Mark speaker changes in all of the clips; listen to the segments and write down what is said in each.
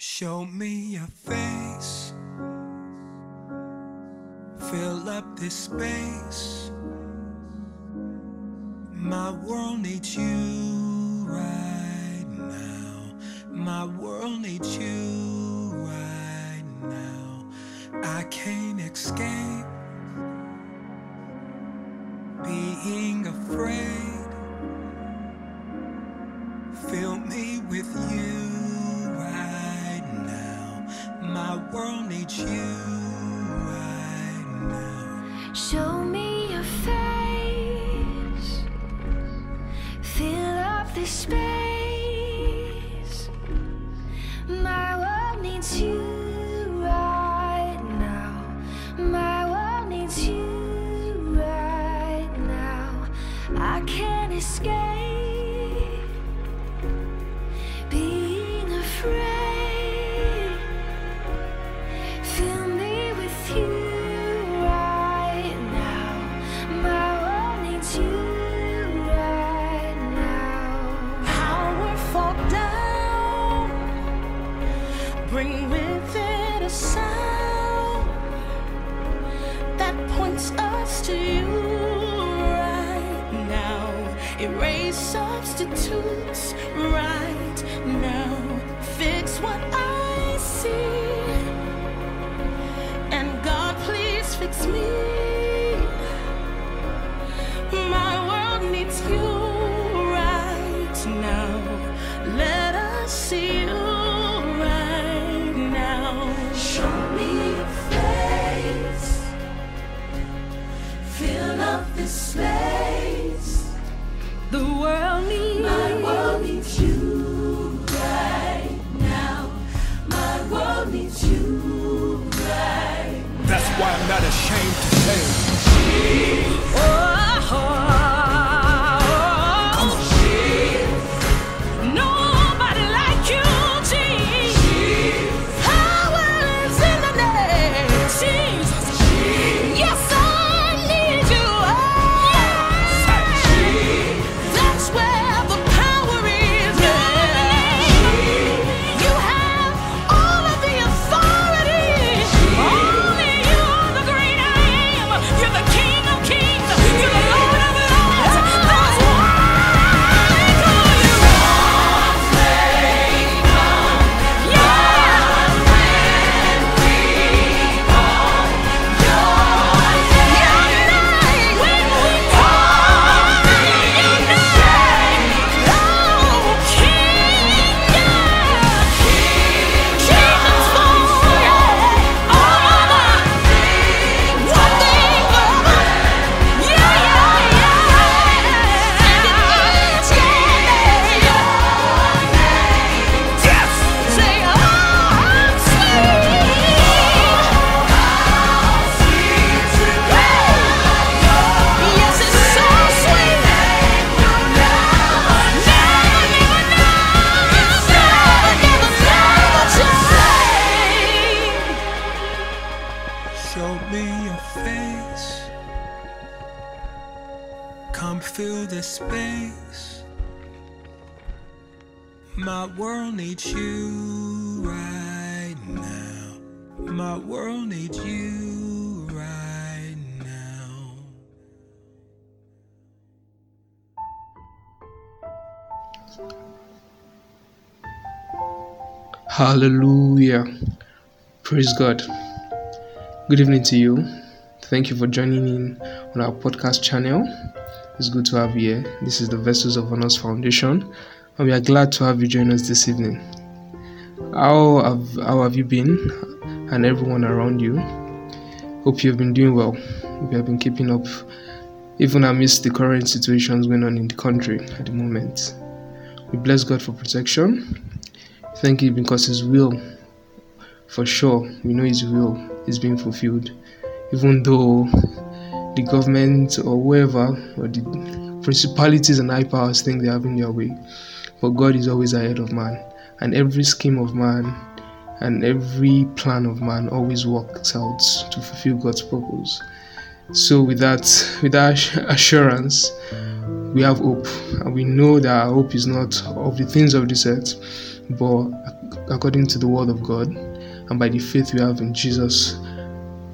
Speaker 1: Show me your face. Fill up this space. My world needs you right now. My world needs you right now. I can't escape being you
Speaker 2: Hallelujah. Praise God. Good evening to you. Thank you for joining in on our podcast channel. It's good to have you here. This is the Vessels of Honors Foundation, and we are glad to have you join us this evening. How have, how have you been and everyone around you? Hope you have been doing well. You have been keeping up, even amidst the current situations going on in the country at the moment. We bless God for protection. Thank you because His will, for sure, we know His will is being fulfilled. Even though the government or whoever or the principalities and high powers think they're having their way, but God is always ahead of man, and every scheme of man and every plan of man always works out to fulfill God's purpose. So, with that, with that assurance, we have hope, and we know that our hope is not of the things of this earth, but according to the word of God and by the faith we have in Jesus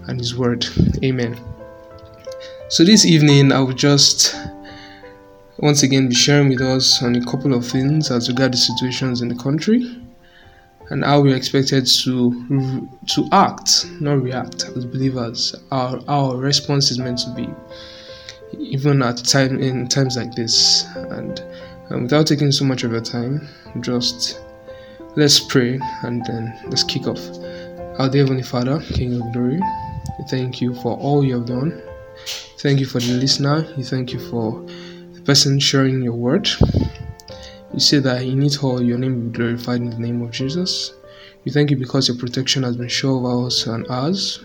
Speaker 2: and His word. Amen. So this evening, I will just once again be sharing with us on a couple of things as regard the situations in the country and how we're expected to to act, not react as believers. Our our response is meant to be even at time in times like this. And um, without taking so much of your time, just let's pray and then let's kick off. Our dear Heavenly Father, King of Glory, we thank you for all you have done. Thank you for the listener. We thank you for the person sharing your word. You say that in it all your name will be glorified in the name of Jesus. We thank you because your protection has been sure over us and ours.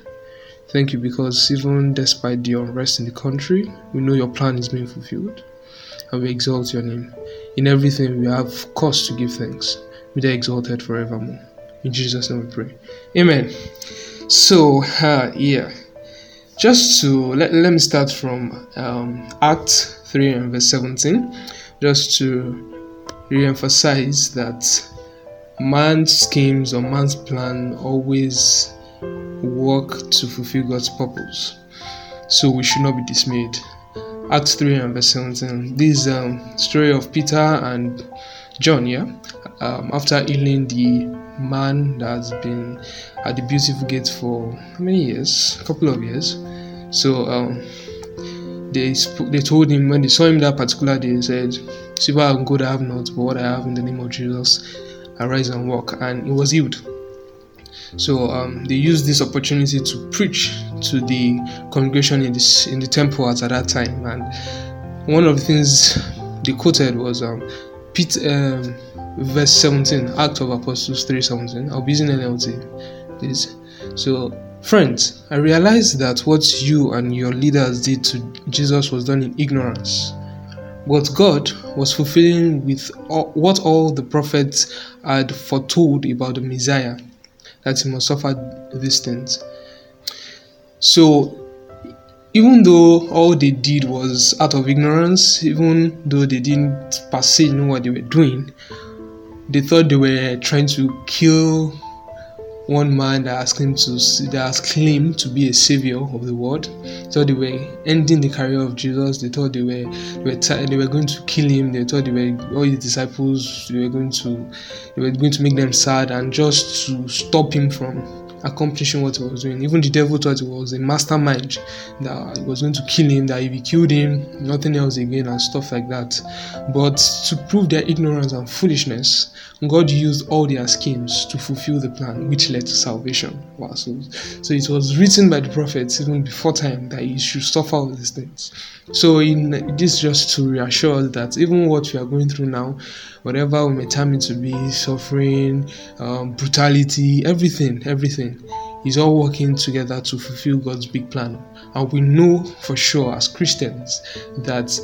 Speaker 2: Thank you because even despite the unrest in the country, we know your plan is being fulfilled. And we exalt your name. In everything, we have cause to give thanks. Be thou exalted forevermore. In Jesus' name we pray. Amen. So, uh, yeah. Just to let, let me start from um, Act 3 and verse 17, just to re emphasize that man's schemes or man's plan always work to fulfill God's purpose. So we should not be dismayed. Acts 3 and verse 17. This um, story of Peter and John, yeah, um, after healing the man that's been at the beautiful gate for how many years? A couple of years. So um, they sp- they told him when they saw him that particular day, they said, Silver and gold I have not, but what I have in the name of Jesus, arise and walk. And he was healed. So um, they used this opportunity to preach to the congregation in this in the temple at that time. And one of the things they quoted was um, Pete, um, verse 17, Act of Apostles 3:17. I'll be using NLT, please. So, friends, I realize that what you and your leaders did to Jesus was done in ignorance. But God was fulfilling with all, what all the prophets had foretold about the Messiah that he must suffer these things. So, even though all they did was out of ignorance, even though they didn't per se know what they were doing, they thought they were trying to kill one man that has claimed to that has claimed to be a savior of the world. So they were ending the career of Jesus. They thought they were they were, t- they were going to kill him. They thought they were all his disciples. They were going to they were going to make them sad and just to stop him from accomplishing what he was doing. Even the devil thought it was a mastermind that was going to kill him, that if he killed him, nothing else again, and stuff like that. But to prove their ignorance and foolishness, God used all their schemes to fulfill the plan, which led to salvation. Wow, so, so it was written by the prophets even before time that he should suffer all these things. So in this just to reassure that even what we are going through now, whatever we may term it to be, suffering, um, brutality, everything, everything, is all working together to fulfill God's big plan. And we know for sure as Christians that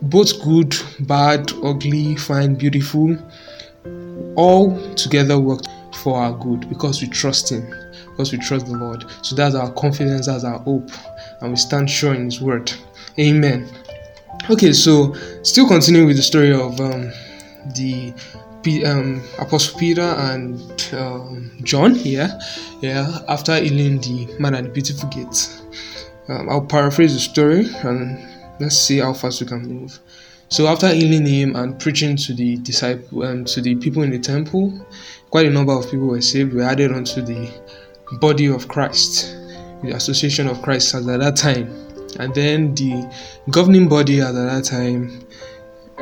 Speaker 2: both good, bad, ugly, fine, beautiful, all together work for our good because we trust Him, because we trust the Lord. So that's our confidence, that's our hope, and we stand sure in His word. Amen. Okay, so still continuing with the story of um, the um, Apostle Peter and um, John here, yeah, after healing the man at the beautiful gate. Um, I'll paraphrase the story and let's see how fast we can move. So after healing him and preaching to the disciple um, to the people in the temple, quite a number of people were saved, were added onto the body of Christ, the association of Christ at that time. And then the governing body at that time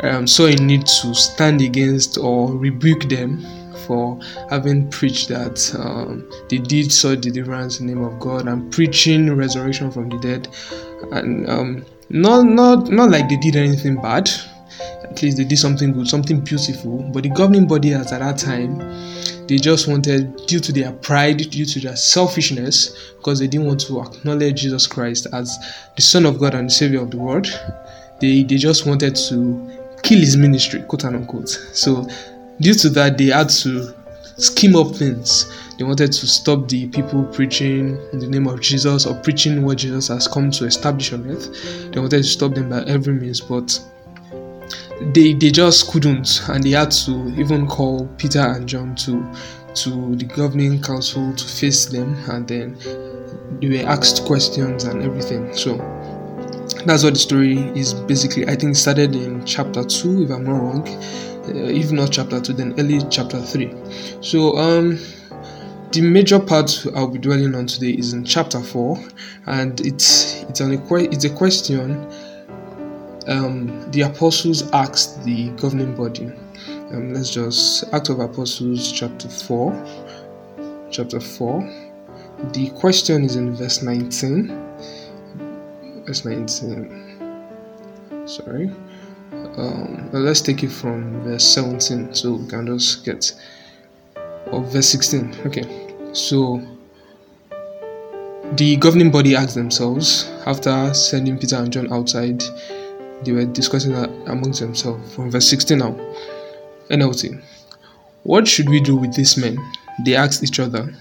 Speaker 2: um, saw a need to stand against or rebuke them for having preached that um, they did so deliverance in the name of God and preaching resurrection from the dead, and um, not not not like they did anything bad. At least they did something good, something beautiful. But the governing body at that time they just wanted, due to their pride, due to their selfishness, because they didn't want to acknowledge Jesus Christ as the Son of God and the Savior of the world, they, they just wanted to kill his ministry, quote unquote. So, due to that, they had to scheme up things. They wanted to stop the people preaching in the name of Jesus or preaching what Jesus has come to establish on earth. They wanted to stop them by every means, but they they just couldn't and they had to even call peter and john to to the governing council to face them, and then they were asked questions and everything. So that's what the story is basically. I think started in chapter 2, if I'm not wrong. Uh, if not chapter 2, then early chapter 3. So, um, the major part I'll be dwelling on today is in chapter 4, and it's it's an it's a question um, the apostles asked the governing body. Um, let's just Act of Apostles, chapter 4. Chapter 4. The question is in verse 19. Verse 19. Sorry. Um, let's take it from verse 17 so we can just get. Or verse 16. Okay. So the governing body asked themselves after sending Peter and John outside they were discussing amongst themselves from verse 16 now. NLT. What should we do with these men? They asked each other.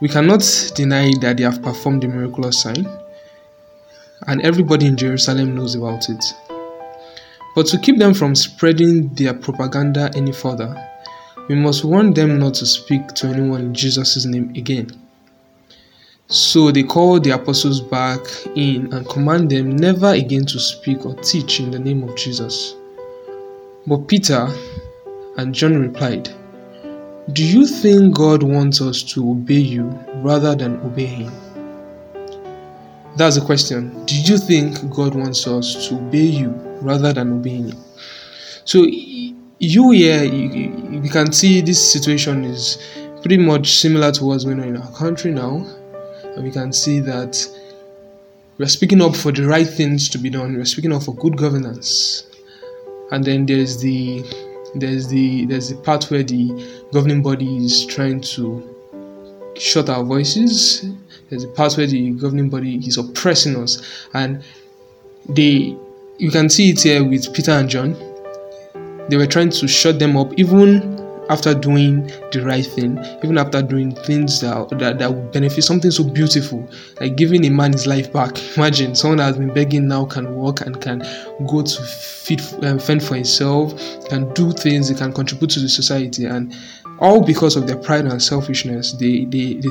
Speaker 2: We cannot deny that they have performed the miraculous sign, and everybody in Jerusalem knows about it. But to keep them from spreading their propaganda any further, we must warn them not to speak to anyone in Jesus' name again. So they called the apostles back in and command them never again to speak or teach in the name of Jesus. But Peter and John replied, Do you think God wants us to obey you rather than obey Him? That's the question. Do you think God wants us to obey you rather than obeying Him? So, you here, you, you can see this situation is pretty much similar to what's going on in our country now and we can see that we're speaking up for the right things to be done. We're speaking up for good governance, and then there's the there's the there's the part where the governing body is trying to shut our voices. There's a part where the governing body is oppressing us, and they you can see it here with Peter and John. They were trying to shut them up, even after doing the right thing, even after doing things that, that, that would benefit something so beautiful, like giving a man his life back. Imagine someone that has been begging now can walk and can go to feed, um, fend for himself, can do things, can contribute to the society, and all because of their pride and selfishness, they, they, they,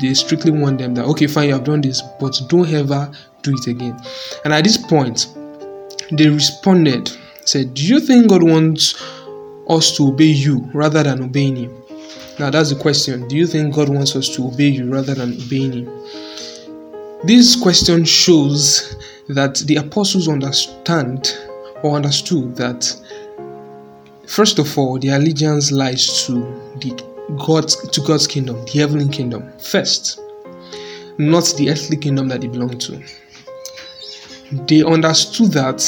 Speaker 2: they strictly want them that, okay, fine, you have done this, but don't ever do it again. And at this point, they responded, said, Do you think God wants us to obey you rather than obeying Him? Now, that's the question. Do you think God wants us to obey you rather than obeying Him? This question shows that the apostles understand or understood that, first of all, their allegiance lies to the God to God's kingdom, the heavenly kingdom first, not the earthly kingdom that they belong to. They understood that,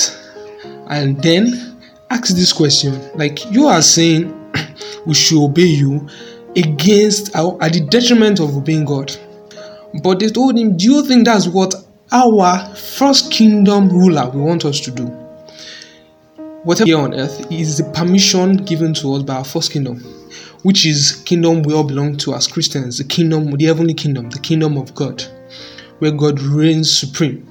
Speaker 2: and then asked this question like you are saying we should obey you against our, at the detriment of obeying God. But they told him, Do you think that's what our first kingdom ruler will want us to do? Whatever here on earth is the permission given to us by our first kingdom, which is kingdom we all belong to as Christians, the kingdom, the heavenly kingdom, the kingdom of God, where God reigns supreme.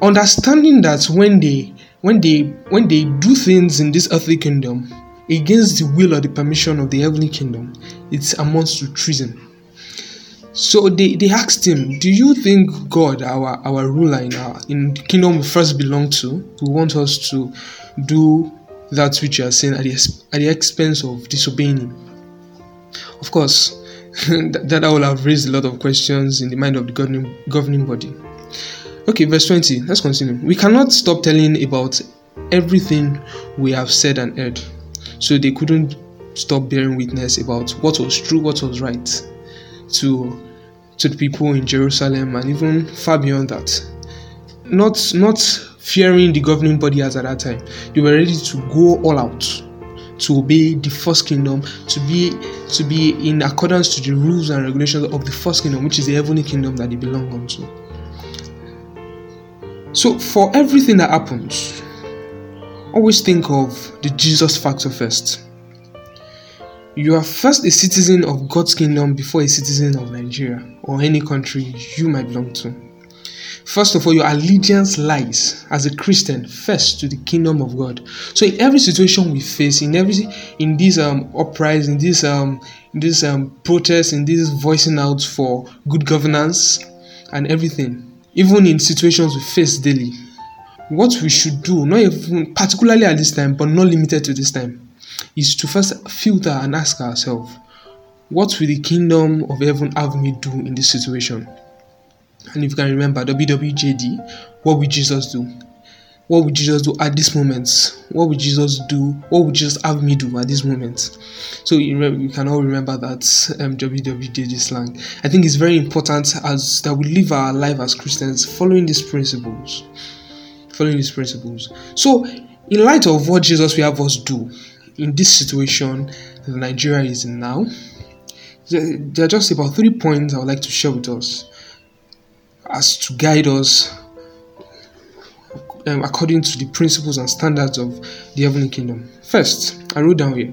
Speaker 2: Understanding that when they when they when they do things in this earthly kingdom against the will or the permission of the heavenly kingdom, it amounts to treason. So they, they asked him, Do you think God, our, our ruler in our in the kingdom we first belong to, will want us to do that which you are saying at the, at the expense of disobeying him? Of course, that, will have raised a lot of questions in the mind of the governing, governing body. Okay, verse 20. Let's continue. We cannot stop telling about everything we have said and heard. So they couldn't stop bearing witness about what was true, what was right to to the people in Jerusalem and even far beyond that. Not not fearing the governing body as at that time. They were ready to go all out to obey the first kingdom, to be to be in accordance to the rules and regulations of the first kingdom, which is the heavenly kingdom that they belong unto. So, for everything that happens, always think of the Jesus factor first. You are first a citizen of God's kingdom before a citizen of Nigeria or any country you might belong to. First of all, your allegiance lies as a Christian first to the kingdom of God. So in every situation we face, in every in this um uprising, in this um in this um protest, in this voicing out for good governance and everything, even in situations we face daily, what we should do, not even particularly at this time, but not limited to this time, is to first filter and ask ourselves, what will the kingdom of heaven have me do in this situation? And if you can remember WWJD, what would Jesus do? What would Jesus do at this moment? What would Jesus do? What would Jesus have me do at this moment? So you, re- you can all remember that um, WWJD slang. I think it's very important as that we live our life as Christians following these principles. Following these principles. So, in light of what Jesus will have us do in this situation that Nigeria is in now, there there are just about three points I would like to share with us as to guide us um, according to the principles and standards of the heavenly kingdom. First, I wrote down here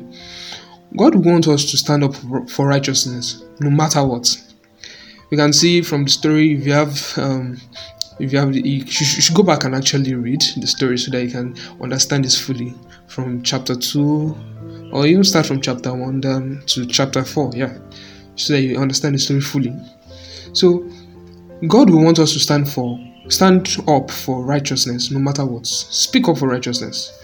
Speaker 2: God wants us to stand up for- righteousness no matter what. We can see from the story if you have. Um, if you have the, you should, go back and actually read the story so that you can understand this fully from chapter 2 or even start from chapter 1 down to chapter 4 yeah so that you understand the story fully so God will want us to stand for stand up for righteousness no matter what. Speak up for righteousness.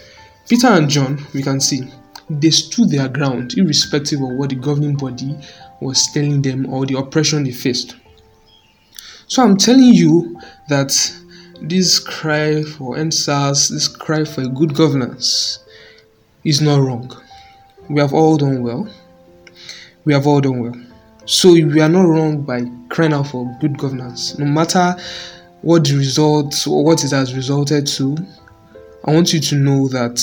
Speaker 2: Peter and John, we can see, they stood their ground irrespective of what the governing body was telling them or the oppression they faced. So I'm telling you that this cry for answers, this cry for good governance, is not wrong. We have all done well. We have all done well. So we are not wrong by crying out for good governance, no matter what the result or what it has resulted to. I want you to know that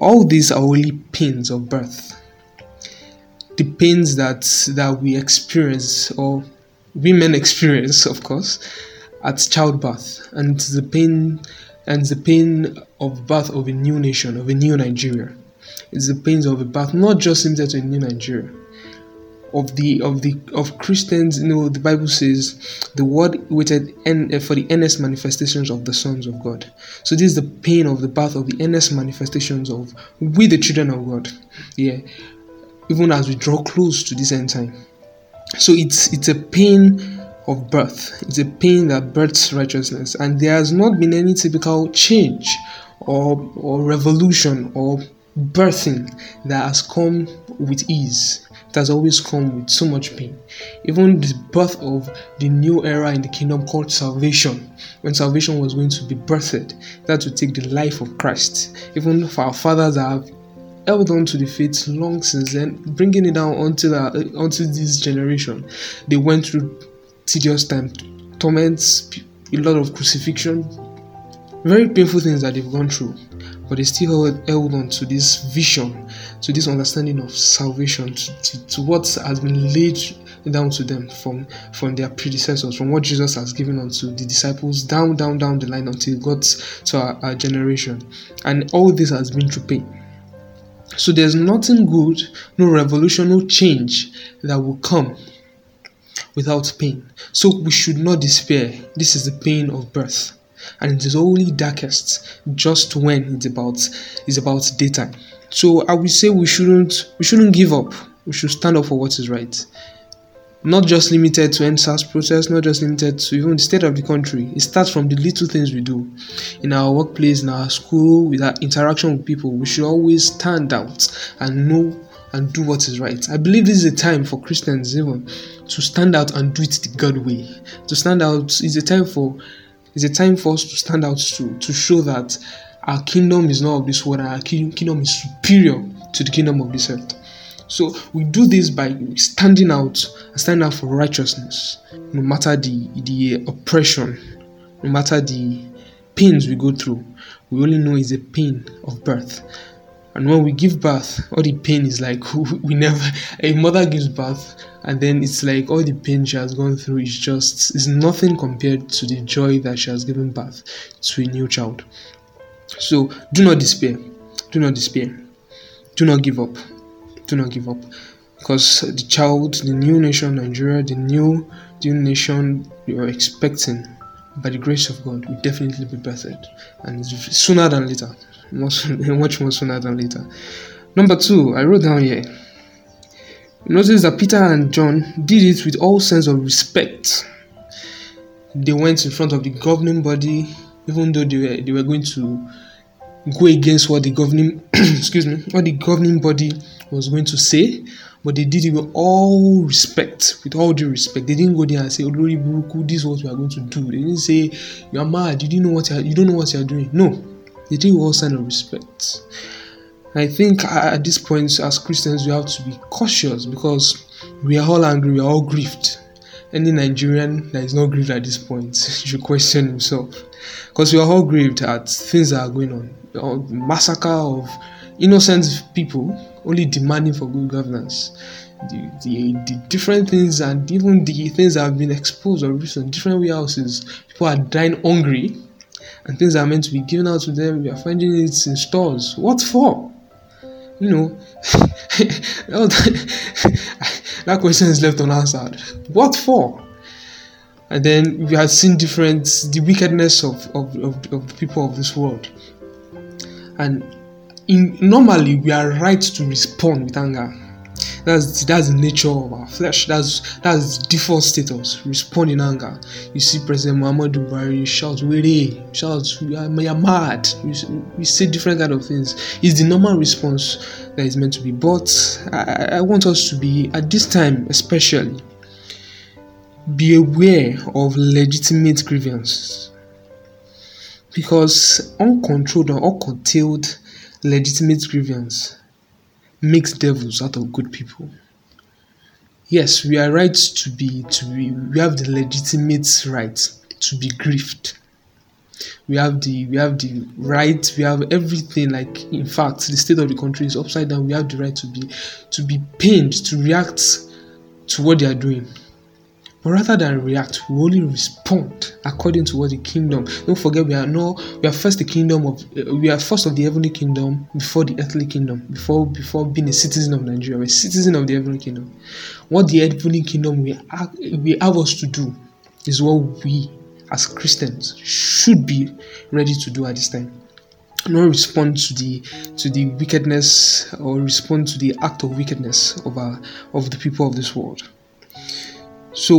Speaker 2: all these are only pains of birth. The pains that that we experience or women experience, of course, at childbirth, and the pain and the pain of birth of a new nation, of a new Nigeria. It's the pains of a birth, not just limited to a new Nigeria of the of the of Christians, you know, the Bible says the word waited en- eh, for the earnest manifestations of the sons of God. So this is the pain of the birth of the earnest manifestations of we the children of God. Yeah. Even as we draw close to this end time. So it's it's a pain of birth. It's a pain that births righteousness, and there has not been any typical change or or revolution or birthing that has come with ease. It has always come with so much pain. Even the birth of the new era in the kingdom called salvation, when salvation was going to be birthed, that would take the life of Christ. Even for our fathers that have held on to the faith long since then, bringing it down until the onto this generation, they went through tedious time, torments, a lot of crucifixion, very painful things that they've gone through but they still held, held on to this vision, to this understanding of salvation, to, to, to what has been laid down to them from from their predecessors, from what Jesus has given unto the disciples, down, down, down the line until it got to our, our generation. And all this has been through pain. So there's nothing good, no revolution, no change that will come without pain. So we should not despair. This is the pain of birth and it is only darkest just when it's about it's about daytime. So I would say we shouldn't we shouldn't give up. We should stand up for what is right. Not just limited to EndSARS process, not just limited to even the state of the country. It starts from the little things we do in our workplace, in our school, with our interaction with people. We should always stand out and know and do what is right. I believe this is a time for Christians even to stand out and do it the God way. To stand out is a time for it's a time for us to stand out to to show that our kingdom is not of this world our kingdom is superior to the kingdom of this earth. So we do this by standing out and standing out for righteousness, no matter the the oppression, no matter the pains we go through. We only know is a pain of birth. And when we give birth, all the pain is like we never. A mother gives birth, and then it's like all the pain she has gone through is just is nothing compared to the joy that she has given birth to a new child. So do not despair. Do not despair. Do not give up. Do not give up. because the child, the new nation Nigeria, the new, the new nation you're expecting, by the grace of God, will definitely be birthed, and sooner than later, much, more sooner than later. Number two, I wrote down here. Notice that Peter and John did it with all sense of respect. They went in front of the governing body, even though they were, they were going to go against what the governing excuse me what the governing body was going to say but they did it with all respect with all due respect they didn't go there and say olori buruku this is what we are going to do they didn't say you are mad you didn't know what you, are, you don't know what you are doing no they with all sign of respect. I think at this point as christians we have to be cautious because we are all angry we are all grieved. Any nigerian that is not grieved at this point should question himself. Because we are all grieved at things that are going on. Massacre of innocent people only demanding for good governance. The, the, the different things and even the things that have been exposed or recent different warehouses, people are dying hungry and things are meant to be given out to them. We are finding it in stores. What for? You know, that question is left unanswered. What for? And then we have seen different the wickedness of, of, of, of the people of this world and in normally we are right to respond with anger that's that's the nature of our flesh. That's that's default status. Respond in anger. You see president muhammadu buhari shout were shout you're mad. You, you say different kind of things. It's the normal response that is meant to be. But I, I want us to be at this time especially be aware of legitimate grievances. Because uncontrolled or uncurtailed legitimate grievance makes devils out of good people. Yes, we are right to be to be we have the legitimate right to be grieved. We have the we have the right, we have everything like in fact the state of the country is upside down. We have the right to be to be pained, to react to what they are doing. But rather than react, we only respond according to what the kingdom. Don't forget, we are no, we are first the kingdom of, uh, we are first of the heavenly kingdom before the earthly kingdom. Before before being a citizen of Nigeria, we're a citizen of the heavenly kingdom. What the heavenly kingdom we we have us to do is what we as Christians should be ready to do at this time not respond to the to the wickedness or respond to the act of wickedness of our of the people of this world. So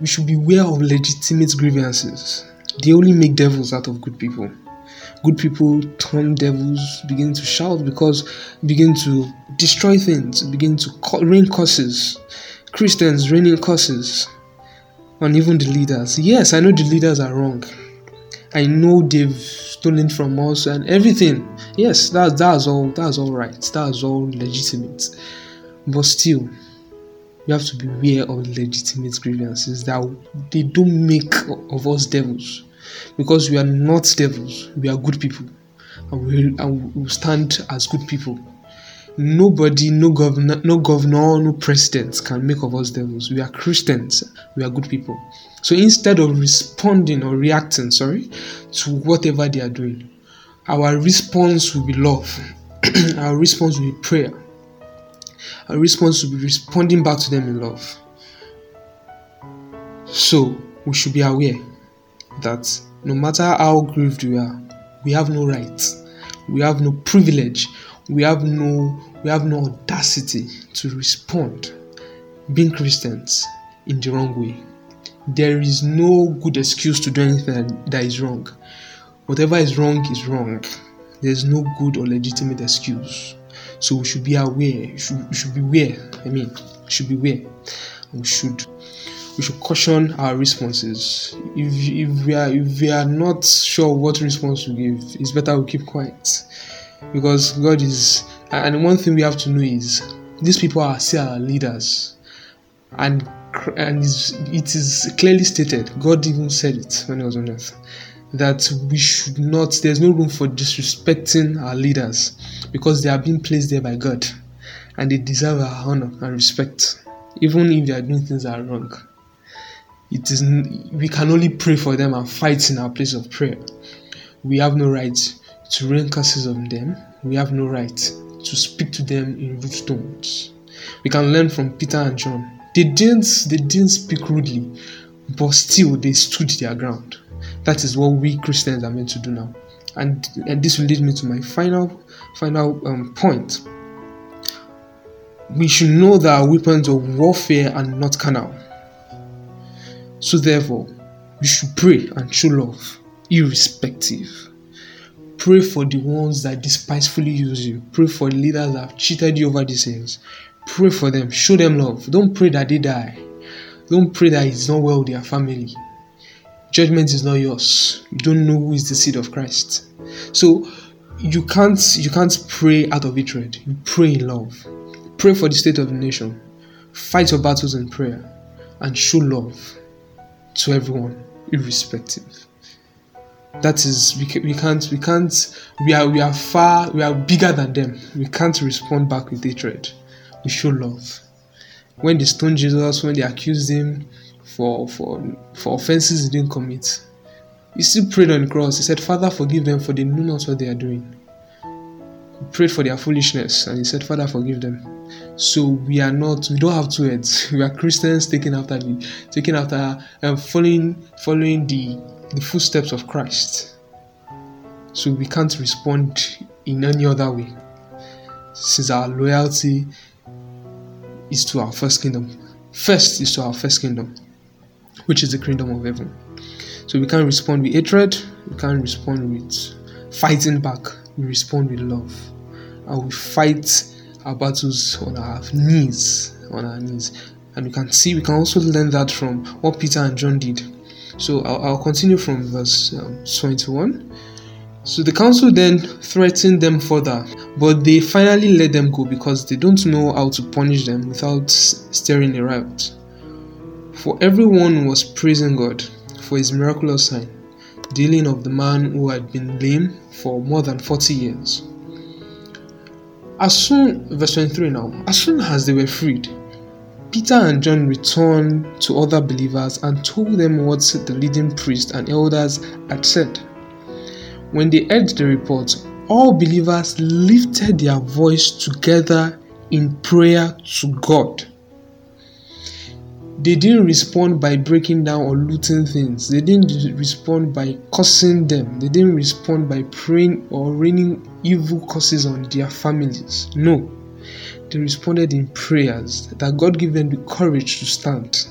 Speaker 2: we should be aware of legitimate grievances. They only make devils out of good people. Good people turn devils, begin to shout because begin to destroy things, begin to rain curses. Christians raining curses on even the leaders. Yes, I know the leaders are wrong. I know they've stolen from us and everything. Yes, that that's all that's all right. That's all legitimate. But still, we have to be aware of legitimate grievances that they don't make of us devils. Because we are not devils we are good people. And we, and we stand as good people. Nobody no governor no governor no president can make of us devils. We are christians we are good people. So instead of responding or reacting sorry to whatever they are doing our response will be love. Our response will be prayer our response will be responding back to them in love. So, we should be aware that no matter how grieved we are, we have no right, we have no privilege, we have no we have no audacity to respond being Christians in the wrong way. There is no good excuse to do anything that is wrong. Whatever is wrong is wrong. There's no good or legitimate excuse. So we should be aware. Should, we should be aware. I mean, should be aware. We should we should caution our responses. If, if we are if we are not sure what response to give, it's better we keep quiet. Because God is and one thing we have to know is these people are still our leaders. And and it is clearly stated, God even said it when he was on earth, that we should not, there's no room for disrespecting our leaders because they are being placed there by God and they deserve our honor and respect, even if they are doing things that are wrong. It is we can only pray for them and fight in our place of prayer. We have no right to rain curses on them. We have no right to speak to them in rude tones. We can learn from Peter and John. They didn't they didn't speak rudely, but still they stood their ground. That is what we Christians are meant to do now. And, and this will lead me to my final final um, point. We should know that our weapons of warfare are not carnal. So therefore, we should pray and show love, irrespective. Pray for the ones that despisefully use you. Pray for the leaders that have cheated you over these things. Pray for them. Show them love. Don't pray that they die. Don't pray that it's not well with their family. Judgment is not yours. You don't know who is the seed of Christ. So you can't you can't pray out of hatred. You pray in love. Pray for the state of the nation. Fight your battles in prayer and show love to everyone, irrespective that is we, can, we can't we can't we are we are far we are bigger than them we can't respond back with hatred we show love when they stoned jesus when they accused him for for for offenses he didn't commit. He still prayed on the cross. He said father forgive them for they know not what they are doing. He prayed for their foolishness and he said father forgive them. So we are not we don't have two heads. We are christians taking after the taking after and um, following following the the footsteps of Christ. So we can't respond in any other way. Since our loyalty is to our first kingdom. First is to our first kingdom, which is the kingdom of heaven. So we can't respond with hatred, we can't respond with fighting back, we respond with love. And we fight our battles on our knees, on our knees. And we can see, we can also learn that from what Peter and John did so I'll, I'll continue from verse um, 21. So the council then threatened them further, but they finally let them go because they don't know how to punish them without stirring a riot. For everyone was praising God for his miraculous sign, dealing of the man who had been lame for more than 40 years. As soon, verse 23 now, as soon as they were freed, Peter and John returned to other believers and told them what the leading priests and elders had said. When they heard the report, all believers lifted their voice together in prayer to God. They didn't respond by breaking down or looting things. They didn't respond by cursing them. They didn't respond by praying or raining evil curses on their families. No they responded in prayers that God gave them the courage to stand.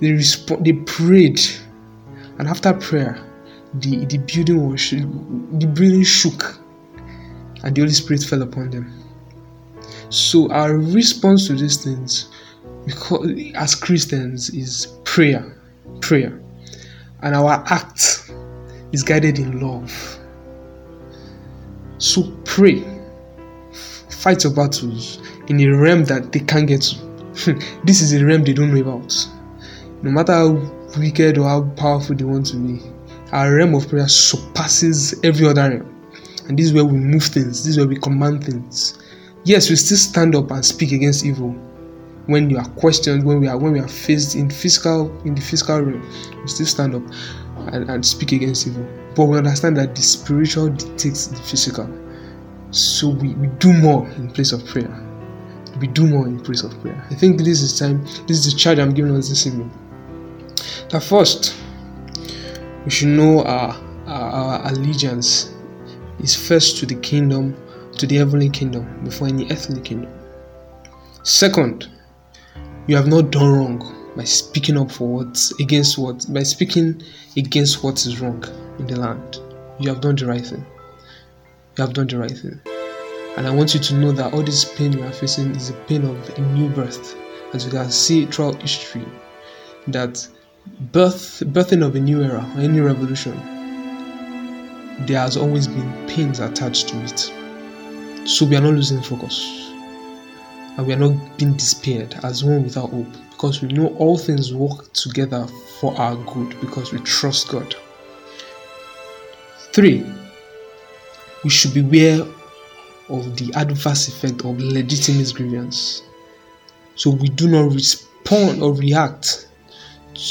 Speaker 2: They resp- they prayed, and after prayer, the, the building was the building shook, and the Holy Spirit fell upon them. So our response to these things, because as Christians, is prayer, prayer, and our act is guided in love. So pray fight your battles in a realm that they can't get to. this is a realm they don't know about. No matter how wicked or how powerful they want to be, our realm of prayer surpasses every other realm. And this is where we move things, this is where we command things. Yes, we still stand up and speak against evil when you are questioned, when we are when we are faced in physical in the physical realm, we still stand up and, and speak against evil. But we understand that the spiritual dictates the physical. So we, we do more in place of prayer. We do more in place of prayer. I think this is time, this is the charge I'm giving us this evening. That first, we should know our, our, our allegiance is first to the kingdom, to the heavenly kingdom, before any earthly kingdom. Second, you have not done wrong by speaking up for what against what by speaking against what is wrong in the land. You have done the right thing you have done the right thing. And I want you to know that all this pain you are facing is a pain of a new birth. As you can see throughout history, that birth, birthing of a new era or any revolution, there has always been pains attached to it. So we are not losing focus. And we are not being despaired as one without hope because we know all things work together for our good because we trust God. Three, we should beware of the adverse effect of legitimate grievance. So we do not respond or react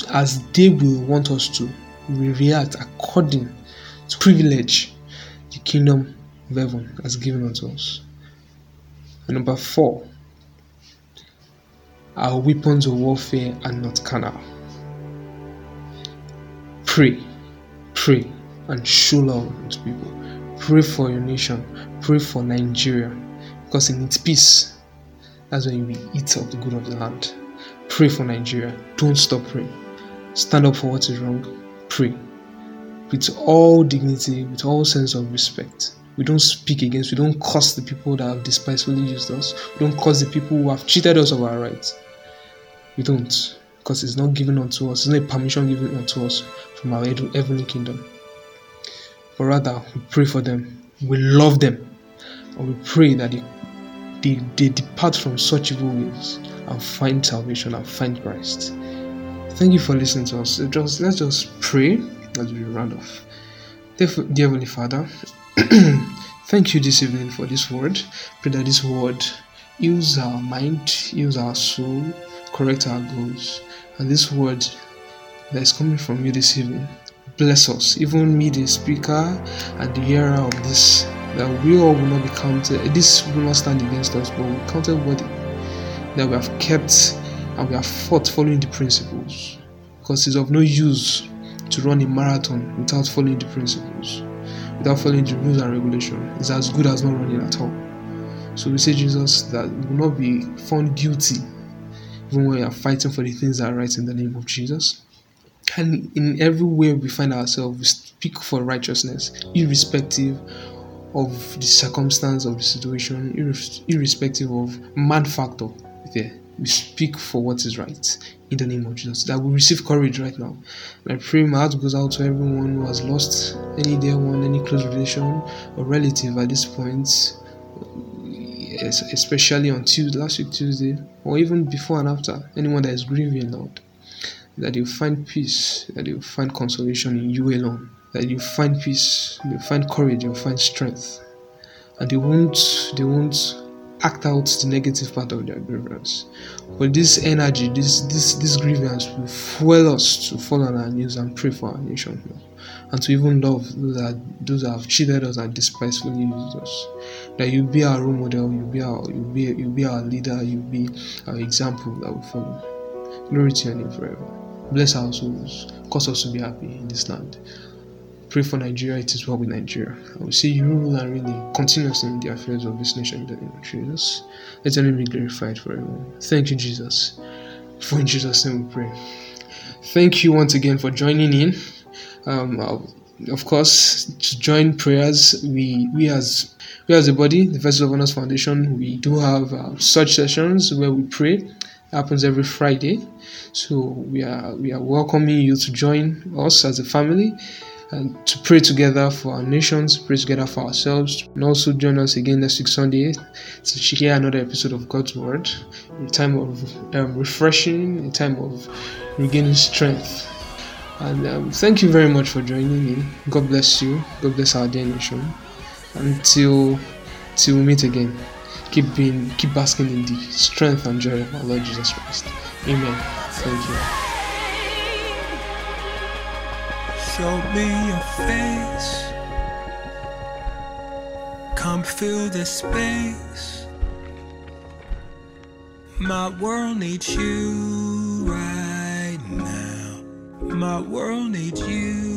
Speaker 2: as they will want us to. We react according to privilege the kingdom of heaven has given unto us. And number four, Our weapons of warfare are not carnal. Pray, pray, and show love to people. Pray for your nation. Pray for Nigeria. Because it needs peace, that's when will eat of the good of the land. Pray for Nigeria. Don't stop praying. Stand up for what is wrong. Pray. With all dignity, with all sense of respect. We don't speak against, we don't curse the people that have despisefully used us. We don't curse the people who have cheated us of our rights. We don't. Because it's not given unto us, it's not a permission given unto us from our heavenly kingdom. But rather, we pray for them, we love them, and we pray that they, they, they depart from such evil ways and find salvation and find Christ. Thank you for listening to us. Just let's just pray as we round off. Dear, dear Heavenly Father, thank you this evening for this word. Pray that this word heals our mind, heals our soul, correct our goals. And this word that is coming from you this evening, bless us, even me, the speaker, and the hearer of this, that we all will not be counted. This will not stand against us, but we counted worthy. That we have kept and we have fought following the principles. Because it's of no use to run a marathon without following the principles, without following the rules and regulations. It's as good as not running at all. So we say, Jesus, that we will not be found guilty even when we are fighting for the things that are right in the name of Jesus. And in every way we find ourselves, we speak for righteousness, irrespective of the circumstance of the situation, irrespective of man factor there. We speak for what is right in the name of Jesus. That we receive courage right now. And I pray my heart goes out to everyone who has lost any dear one, any close relation or relative at this point, especially on Tuesday, last week Tuesday, or even before and after. Anyone that is grieving, Lord, that you find peace, that you find consolation in you alone, that you find peace, you find courage, you find strength, and they won't, they won't act out the negative part of their grievance. But this energy, this this this grievance will fuel us to fall on our knees and pray for our nation and to even love those that those that have cheated us and despisefully used us. That you be our role model, you be our you be you be our leader, you be our example that we follow. Glory to your name forever. Bless our souls, cause us to be happy in this land. Pray for Nigeria, it is well with Nigeria. I will see you rule and really continuously in the affairs of this nation in the name of Jesus. Let your name be glorified forever. Thank you, Jesus. For in Jesus' name we pray. Thank you once again for joining in. Um, of course, to join prayers, we we as we as a body, the Vessels of Honors Foundation, we do have uh, such sessions where we pray. It happens every Friday, so we are we are welcoming you to join us as a family and to pray together for our nations, pray together for ourselves, and also join us again next week Sunday to hear another episode of God's Word, a time of um, refreshing, a time of regaining strength. And um, thank you very much for joining in. God bless you. God bless our dear nation. Until till we meet again, keep being, keep basking in the strength and joy of our Lord Jesus Christ. Amen. Thank you.
Speaker 1: Show me your face. Come fill this space. My world needs you right. My world needs you.